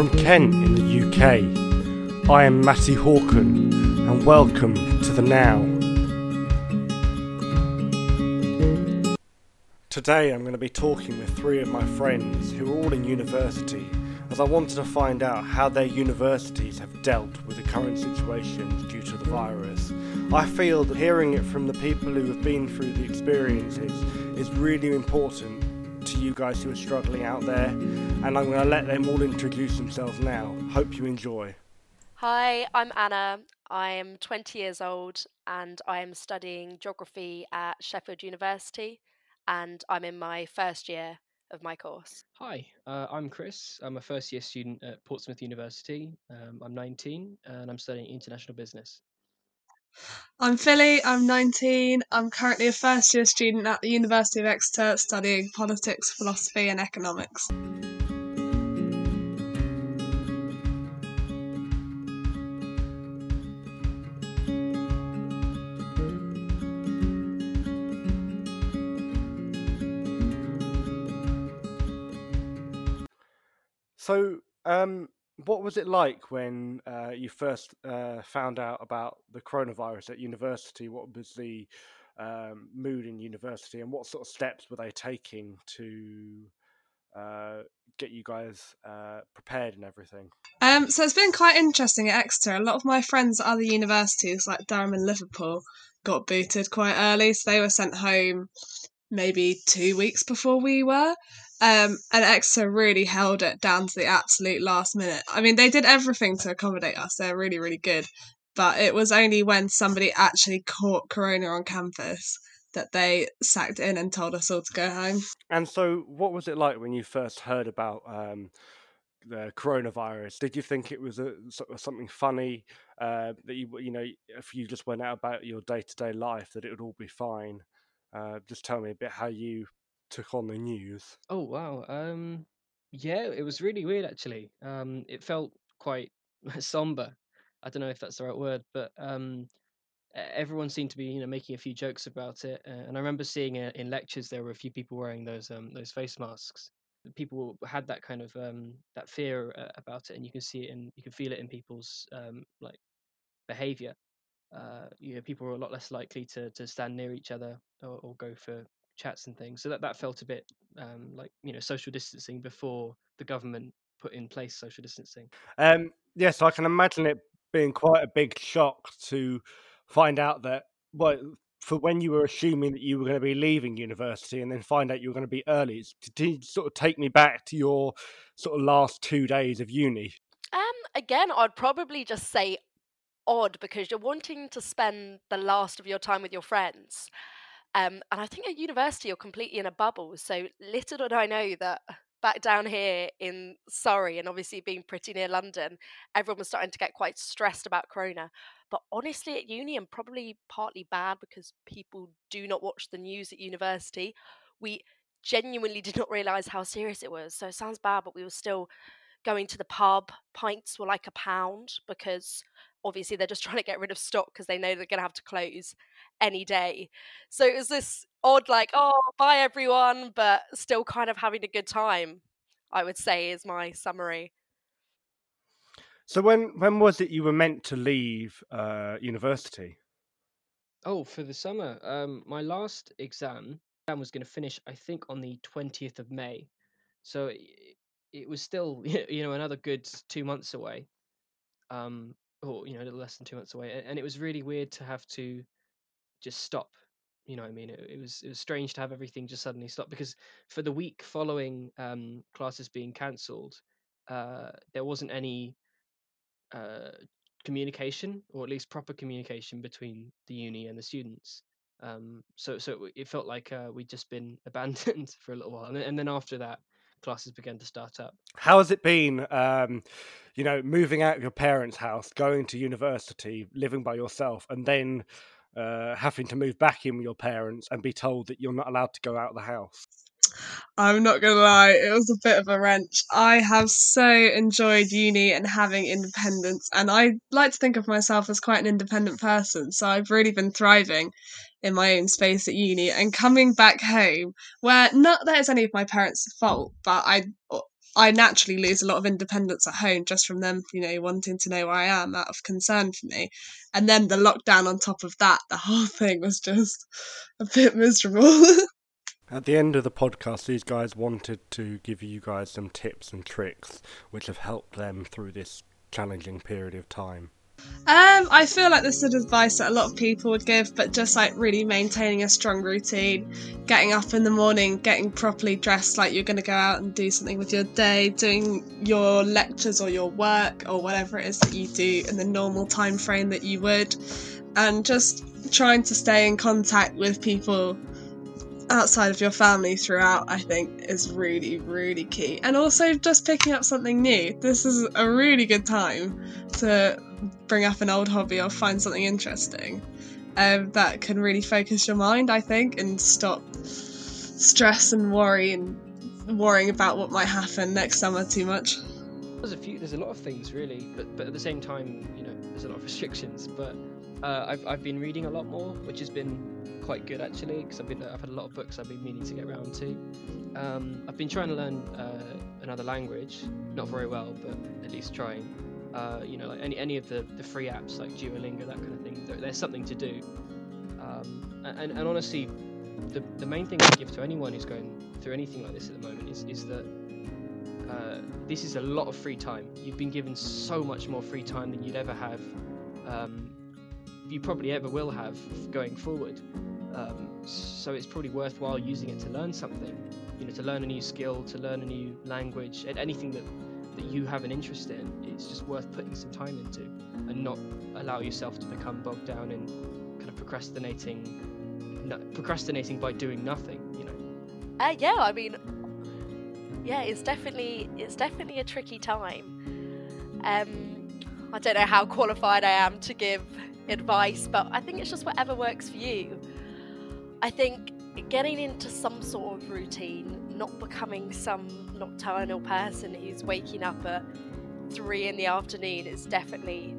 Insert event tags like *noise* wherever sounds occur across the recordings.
From Kent in the UK, I am Matty Hawken, and welcome to the Now. Today I'm going to be talking with three of my friends who are all in university, as I wanted to find out how their universities have dealt with the current situation due to the virus. I feel that hearing it from the people who have been through the experiences is really important to you guys who are struggling out there, and I'm going to let them all introduce themselves now. Hope you enjoy. Hi, I'm Anna. I'm 20 years old and I am studying geography at Sheffield University, and I'm in my first year of my course. Hi, uh, I'm Chris. I'm a first year student at Portsmouth University. Um, I'm 19 and I'm studying international business. I'm Philly, I'm 19. I'm currently a first year student at the University of Exeter studying politics, philosophy, and economics. So, um, what was it like when uh, you first uh, found out about the coronavirus at university? What was the um, mood in university, and what sort of steps were they taking to uh, get you guys uh, prepared and everything? Um, so it's been quite interesting at Exeter. A lot of my friends at other universities, like Durham and Liverpool, got booted quite early, so they were sent home maybe two weeks before we were. Um, and Exeter really held it down to the absolute last minute. I mean, they did everything to accommodate us. They're really, really good. But it was only when somebody actually caught corona on campus that they sacked in and told us all to go home. And so, what was it like when you first heard about um, the coronavirus? Did you think it was a something funny uh, that you you know if you just went out about your day to day life that it would all be fine? Uh, just tell me a bit how you took on the news. Oh, wow. Um, yeah, it was really weird actually. Um, it felt quite *laughs* somber. I don't know if that's the right word, but um, everyone seemed to be, you know, making a few jokes about it. Uh, and I remember seeing uh, in lectures there were a few people wearing those um, those face masks. People had that kind of um, that fear uh, about it, and you can see it and you can feel it in people's um, like behavior. Uh, you know, people were a lot less likely to to stand near each other or, or go for chats and things. So that that felt a bit um, like you know social distancing before the government put in place social distancing. Um, yes, I can imagine it being quite a big shock to find out that well for when you were assuming that you were going to be leaving university and then find out you were going to be early. It's- Did you sort of take me back to your sort of last two days of uni? Um, again, I'd probably just say odd because you're wanting to spend the last of your time with your friends. Um, and I think at university you're completely in a bubble. So little did I know that back down here in Surrey, and obviously being pretty near London, everyone was starting to get quite stressed about Corona. But honestly, at uni, and probably partly bad because people do not watch the news at university, we genuinely did not realise how serious it was. So it sounds bad, but we were still going to the pub. Pints were like a pound because obviously they're just *laughs* trying to get rid of stock because they know they're going to have to close any day. So it was this odd, like, oh, bye everyone, but still kind of having a good time, I would say is my summary. So when when was it you were meant to leave uh, university? Oh, for the summer, um, my last exam exam was going to finish, I think, on the twentieth of May. So it, it was still *laughs* you know another good two months away. Um, or you know a little less than two months away, and it was really weird to have to just stop. You know, I mean, it, it was it was strange to have everything just suddenly stop because for the week following um, classes being cancelled, uh, there wasn't any uh, communication or at least proper communication between the uni and the students. Um, so so it, felt like uh, we'd just been *laughs* abandoned for a little while, and and then after that, classes began to start up. How has it been? Um, you know, moving out of your parents' house, going to university, living by yourself, and then uh, having to move back in with your parents and be told that you're not allowed to go out of the house. I'm not gonna lie, it was a bit of a wrench. I have so enjoyed uni and having independence, and I like to think of myself as quite an independent person, so I've really been thriving in my own space at uni and coming back home where not that it's any of my parents' fault, but I I naturally lose a lot of independence at home just from them, you know, wanting to know where I am out of concern for me. And then the lockdown on top of that, the whole thing was just a bit miserable. *laughs* At the end of the podcast, these guys wanted to give you guys some tips and tricks which have helped them through this challenging period of time. Um, I feel like this is advice that a lot of people would give, but just like really maintaining a strong routine, getting up in the morning, getting properly dressed like you're going to go out and do something with your day, doing your lectures or your work or whatever it is that you do in the normal time frame that you would, and just trying to stay in contact with people outside of your family throughout, I think, is really, really key. And also just picking up something new. This is a really good time to bring up an old hobby or find something interesting um, that can really focus your mind, I think, and stop stress and worry and worrying about what might happen next summer too much. There's a few. There's a lot of things really, but but at the same time, you know, there's a lot of *laughs* restrictions. But uh, I've I've been reading a lot more, which has been quite good actually, because I've been I've had a lot of books I've been meaning to get around to. Um, I've been trying to learn uh, another language, not very well, but at least trying. Uh, you know, like any any of the, the free apps like Duolingo, that kind of thing. There, there's something to do. Um, and, and honestly, the, the main thing I give to anyone who's going through anything like this at the moment is, is that uh, this is a lot of free time. You've been given so much more free time than you'd ever have. Um, you probably ever will have going forward. Um, so it's probably worthwhile using it to learn something. You know, to learn a new skill, to learn a new language, anything that that you have an interest in. It's just worth putting some time into, and not allow yourself to become bogged down in kind of procrastinating, no, procrastinating by doing nothing. You know. Uh, yeah, I mean, yeah, it's definitely it's definitely a tricky time. Um, I don't know how qualified I am to give advice, but I think it's just whatever works for you. I think getting into some sort of routine, not becoming some nocturnal person who's waking up at three in the afternoon is definitely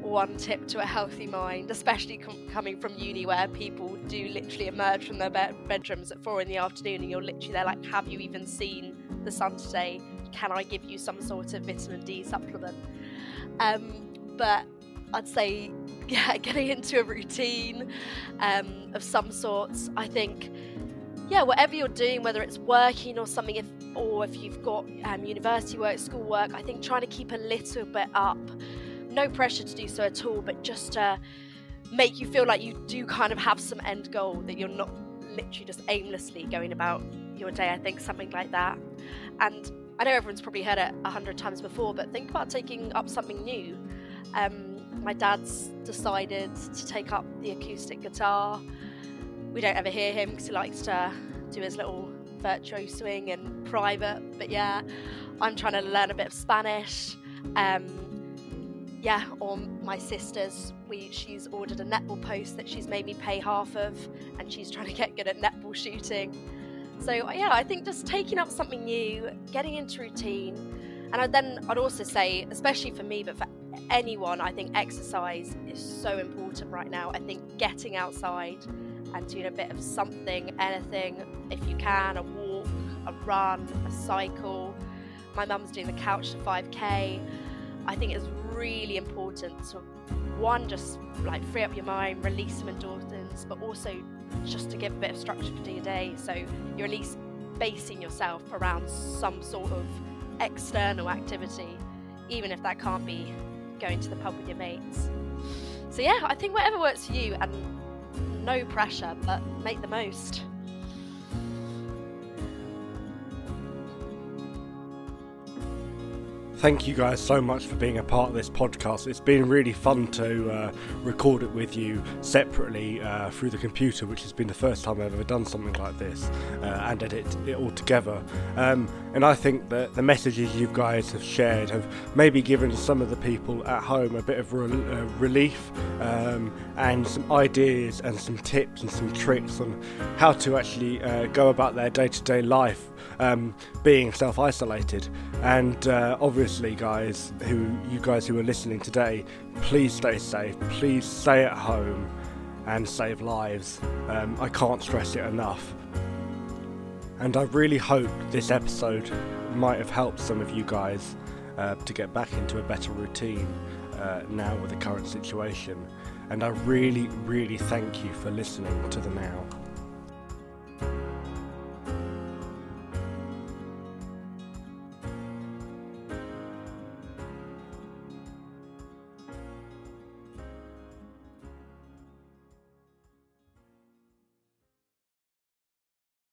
one tip to a healthy mind, especially com- coming from uni where people do literally emerge from their be- bedrooms at four in the afternoon and you're literally there like, have you even seen the sun today? Can I give you some sort of vitamin D supplement? Um, but I'd say, *laughs* yeah, getting into a routine um, of some sorts. I think, yeah, whatever you're doing, whether it's working or something, if or if you've got um, university work, school work, I think trying to keep a little bit up. No pressure to do so at all, but just to make you feel like you do kind of have some end goal that you're not literally just aimlessly going about your day. I think something like that. And I know everyone's probably heard it a hundred times before, but think about taking up something new. Um, my dad's decided to take up the acoustic guitar. We don't ever hear him because he likes to do his little virtuosoing in private. But yeah, I'm trying to learn a bit of Spanish. Um, yeah, or my sister's, we she's ordered a netball post that she's made me pay half of, and she's trying to get good at netball shooting. So yeah, I think just taking up something new, getting into routine, and I, then I'd also say, especially for me, but for anyone, I think exercise is so important right now. I think getting outside and doing a bit of something, anything, if you can, a walk, a run, a cycle. My mum's doing the couch to 5k. I think it's really important to one, just like free up your mind, release some endorphins, but also just to give a bit of structure to your day. So you're at least basing yourself around some sort of external activity, even if that can't be going to the pub with your mates. So yeah, I think whatever works for you and no pressure, but make the most. Thank you guys so much for being a part of this podcast. It's been really fun to uh, record it with you separately uh, through the computer, which has been the first time I've ever done something like this uh, and edit it all together. Um, and I think that the messages you guys have shared have maybe given some of the people at home a bit of uh, relief um, and some ideas and some tips and some tricks on how to actually uh, go about their day to day life um, being self isolated. And uh, obviously, guys, who you guys who are listening today, please stay safe. Please stay at home and save lives. Um, I can't stress it enough. And I really hope this episode might have helped some of you guys uh, to get back into a better routine uh, now with the current situation. And I really, really thank you for listening to the now.